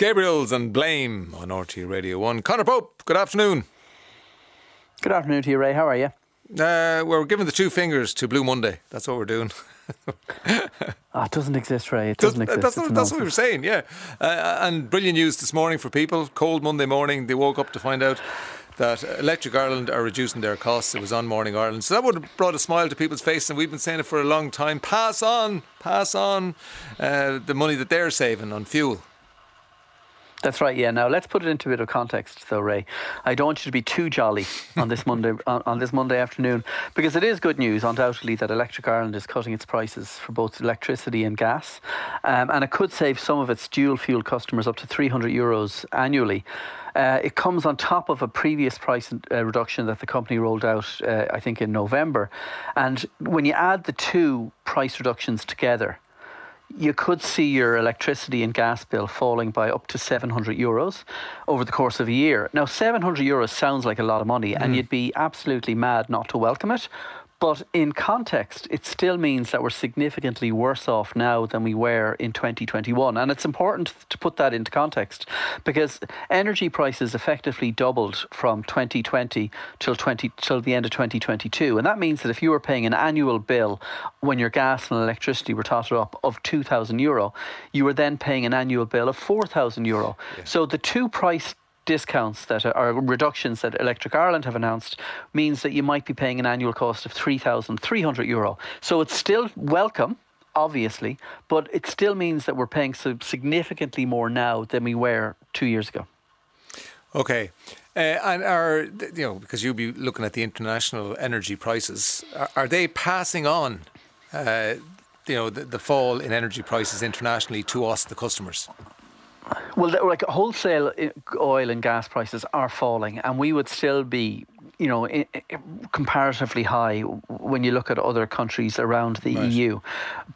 Gabriels and Blame on RTÉ Radio 1. Conor Pope, good afternoon. Good afternoon to you, Ray. How are you? Uh, we're giving the two fingers to Blue Monday. That's what we're doing. oh, it doesn't exist, Ray. It doesn't exist. That's, what, that's what we were saying, yeah. Uh, and brilliant news this morning for people. Cold Monday morning, they woke up to find out that Electric Ireland are reducing their costs. It was on Morning Ireland. So that would have brought a smile to people's face, and we've been saying it for a long time. Pass on, pass on uh, the money that they're saving on fuel. That's right. Yeah. Now let's put it into a bit of context, though, Ray. I don't want you to be too jolly on this Monday on, on, this Monday afternoon because it is good news, undoubtedly, that Electric Ireland is cutting its prices for both electricity and gas, um, and it could save some of its dual fuel customers up to 300 euros annually. Uh, it comes on top of a previous price uh, reduction that the company rolled out, uh, I think, in November. And when you add the two price reductions together, you could see your electricity and gas bill falling by up to 700 euros over the course of a year. Now, 700 euros sounds like a lot of money, mm. and you'd be absolutely mad not to welcome it. But in context, it still means that we're significantly worse off now than we were in 2021. And it's important to put that into context because energy prices effectively doubled from 2020 till 20 till the end of 2022. And that means that if you were paying an annual bill when your gas and electricity were totted up of 2,000 euro, you were then paying an annual bill of 4,000 euro. Yeah. So the two price discounts that are reductions that Electric Ireland have announced means that you might be paying an annual cost of 3,300 euro. So it's still welcome obviously, but it still means that we're paying significantly more now than we were two years ago. Okay. Uh, and are, you know, because you'll be looking at the international energy prices, are, are they passing on, uh, you know, the, the fall in energy prices internationally to us, the customers? Well, like wholesale uh, oil and gas prices are falling, and we would still be you know, comparatively high when you look at other countries around the right. EU.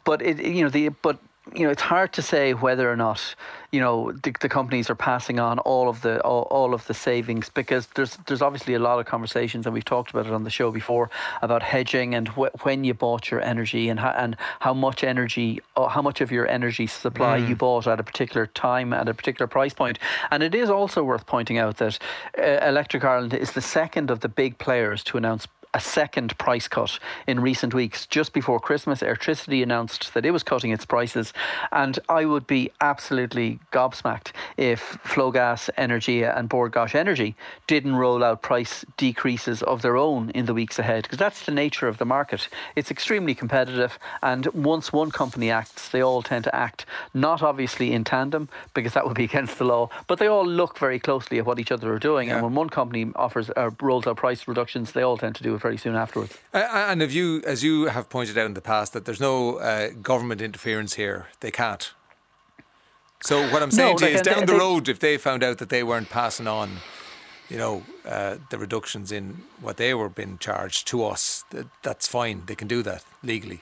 But it, you know, the but you know, it's hard to say whether or not you know the, the companies are passing on all of the all, all, of the savings because there's there's obviously a lot of conversations and we've talked about it on the show before about hedging and wh- when you bought your energy and how, and how much energy or how much of your energy supply mm. you bought at a particular time at a particular price point and it is also worth pointing out that uh, Electric Ireland is the second of the big players to announce a second price cut in recent weeks. Just before Christmas, Airtricity announced that it was cutting its prices, and I would be absolutely gobsmacked if Flogas Energy and Bord Gáis Energy didn't roll out price decreases of their own in the weeks ahead, because that's the nature of the market. It's extremely competitive, and once one company acts, they all tend to act not obviously in tandem, because that would be against the law, but they all look very closely at what each other are doing. Yeah. And when one company offers uh, rolls out price reductions, they all tend to do it very soon afterwards. Uh, and if you, as you have pointed out in the past, that there's no uh, government interference here, they can't. So what I'm saying no, to you is, down they, the road, if they found out that they weren't passing on, you know, uh, the reductions in what they were being charged to us, that, that's fine. They can do that legally.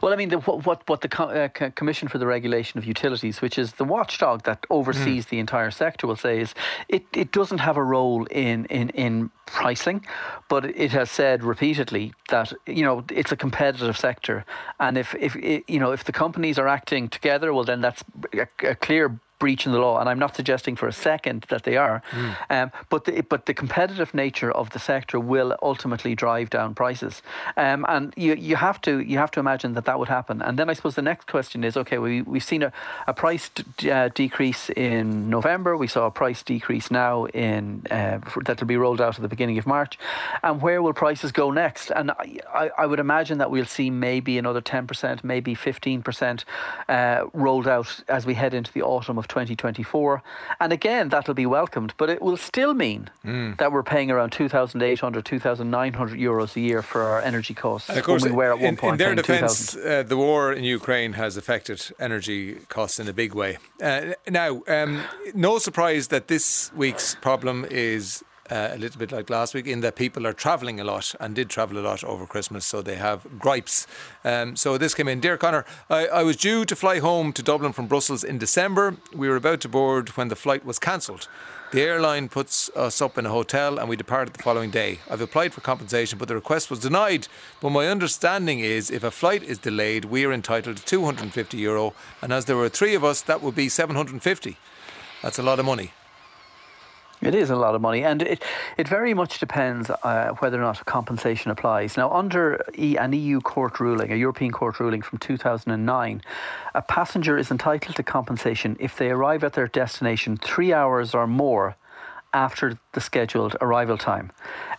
Well, I mean, the, what what the uh, Commission for the Regulation of Utilities, which is the watchdog that oversees mm. the entire sector, will say is it, it doesn't have a role in, in, in pricing, but it has said repeatedly that you know it's a competitive sector, and if if you know if the companies are acting together, well, then that's a, a clear breaching the law, and I'm not suggesting for a second that they are. Mm. Um, but the, but the competitive nature of the sector will ultimately drive down prices, um, and you you have to you have to imagine that that would happen. And then I suppose the next question is: Okay, we we've seen a, a price d- uh, decrease in November. We saw a price decrease now in uh, that will be rolled out at the beginning of March, and where will prices go next? And I, I would imagine that we'll see maybe another ten percent, maybe fifteen percent uh, rolled out as we head into the autumn of 2024. And again, that'll be welcomed, but it will still mean mm. that we're paying around 2,800, 2,900 euros a year for our energy costs. And of course, we were at one in, point in their defence, uh, the war in Ukraine has affected energy costs in a big way. Uh, now, um, no surprise that this week's problem is uh, a little bit like last week in that people are travelling a lot and did travel a lot over Christmas, so they have gripes. Um, so this came in. Dear Conor, I, I was due to fly home to Dublin from Brussels in December. We were about to board when the flight was cancelled. The airline puts us up in a hotel and we departed the following day. I've applied for compensation, but the request was denied. But my understanding is if a flight is delayed, we are entitled to 250 euro, and as there were three of us, that would be 750. That's a lot of money. It is a lot of money, and it, it very much depends uh, whether or not compensation applies. Now, under e, an EU court ruling, a European court ruling from 2009, a passenger is entitled to compensation if they arrive at their destination three hours or more after the scheduled arrival time.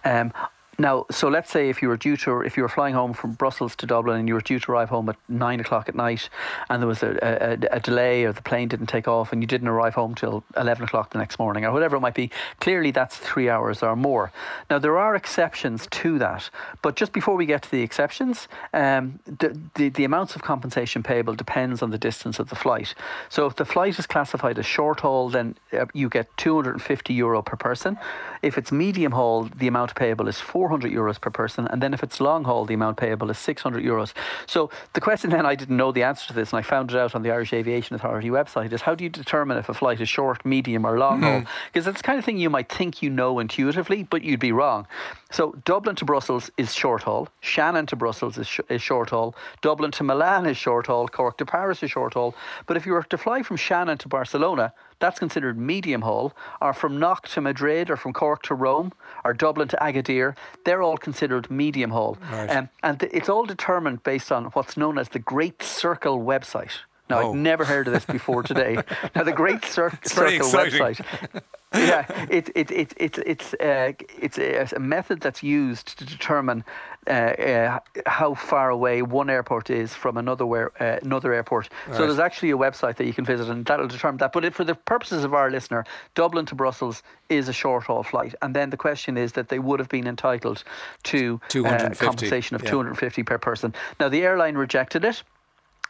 Um, now, so let's say if you were due to, if you were flying home from Brussels to Dublin and you were due to arrive home at nine o'clock at night, and there was a, a, a, delay or the plane didn't take off and you didn't arrive home till eleven o'clock the next morning or whatever it might be, clearly that's three hours or more. Now there are exceptions to that, but just before we get to the exceptions, um, the, the the amounts of compensation payable depends on the distance of the flight. So if the flight is classified as short haul, then uh, you get two hundred and fifty euro per person. If it's medium haul, the amount payable is four 400 euros per person. And then if it's long haul, the amount payable is 600 euros. So the question then, I didn't know the answer to this, and I found it out on the Irish Aviation Authority website, is how do you determine if a flight is short, medium, or long haul? Because mm-hmm. it's the kind of thing you might think you know intuitively, but you'd be wrong. So Dublin to Brussels is short haul. Shannon to Brussels is, sh- is short haul. Dublin to Milan is short haul. Cork to Paris is short haul. But if you were to fly from Shannon to Barcelona, that's considered medium haul, or from Knock to Madrid, or from Cork to Rome, or Dublin to Agadir, they're all considered medium haul. Right. Um, and th- it's all determined based on what's known as the Great Circle website. Now, oh. I've never heard of this before today. now, the Great Cir- Circle website. yeah, it, it, it, it, it's, uh, it's a method that's used to determine uh, uh, how far away one airport is from another where, uh, another airport. So there's actually a website that you can visit, and that'll determine that. But for the purposes of our listener, Dublin to Brussels is a short haul flight, and then the question is that they would have been entitled to uh, compensation of yeah. 250 per person. Now the airline rejected it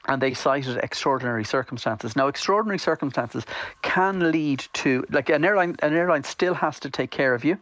and they cited extraordinary circumstances. Now, extraordinary circumstances can lead to like an airline. An airline still has to take care of you,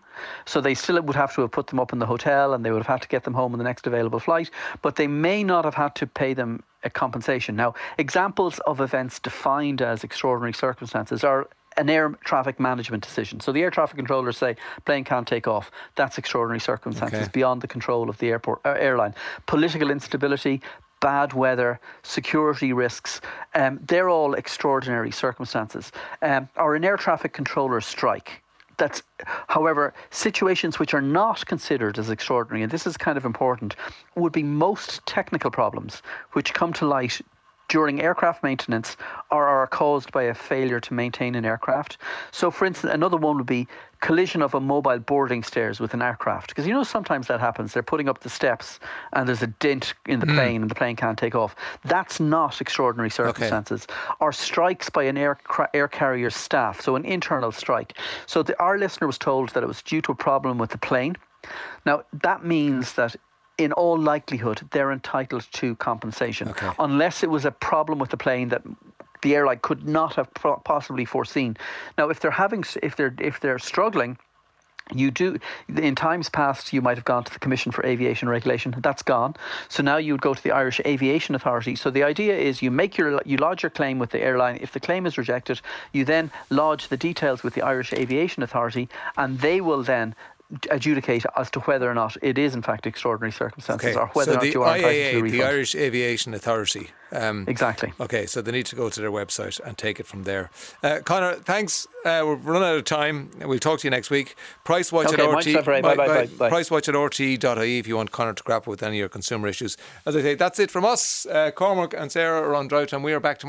so they still would have to have put them up in the hotel, and they would have had to get them home on the next available flight. But they may not have had to pay them a compensation. Now, examples of events defined as extraordinary circumstances are an air traffic management decision. So the air traffic controllers say plane can't take off. That's extraordinary circumstances okay. beyond the control of the airport uh, airline. Political instability, bad weather, security risks, um, they're all extraordinary circumstances. Um, or an air traffic controller strike. That's, however, situations which are not considered as extraordinary, and this is kind of important, would be most technical problems which come to light during aircraft maintenance or are caused by a failure to maintain an aircraft. So, for instance, another one would be collision of a mobile boarding stairs with an aircraft. Because you know sometimes that happens. They're putting up the steps and there's a dent in the mm. plane and the plane can't take off. That's not extraordinary circumstances. Okay. Or strikes by an air, air carrier staff, so an internal strike. So the, our listener was told that it was due to a problem with the plane. Now, that means that in all likelihood, they're entitled to compensation, okay. unless it was a problem with the plane that the airline could not have possibly foreseen. Now, if they're having, if they're if they're struggling, you do in times past you might have gone to the commission for aviation regulation. That's gone. So now you would go to the irish aviation authority. So the idea is you make your you lodge your claim with the airline. If the claim is rejected you then lodge the details with the irish aviation authority and they will then adjudicate as to whether or not it is in fact extraordinary circumstances okay. or whether so or not you are IAA, entitled to the Irish Aviation Authority. Um, exactly. Okay, so they need to go to their website and take it from there. Uh, Conor, thanks. Uh, we've run out of time. We'll talk to you next week. Price watch okay, at RT. Bye, bye, bye, bye, Price watch at RT.ie if you want Conor to grapple with any of your consumer issues. As I say, that's it from us. Uh, Cormac and Sarah are on drought, and We are back tomorrow.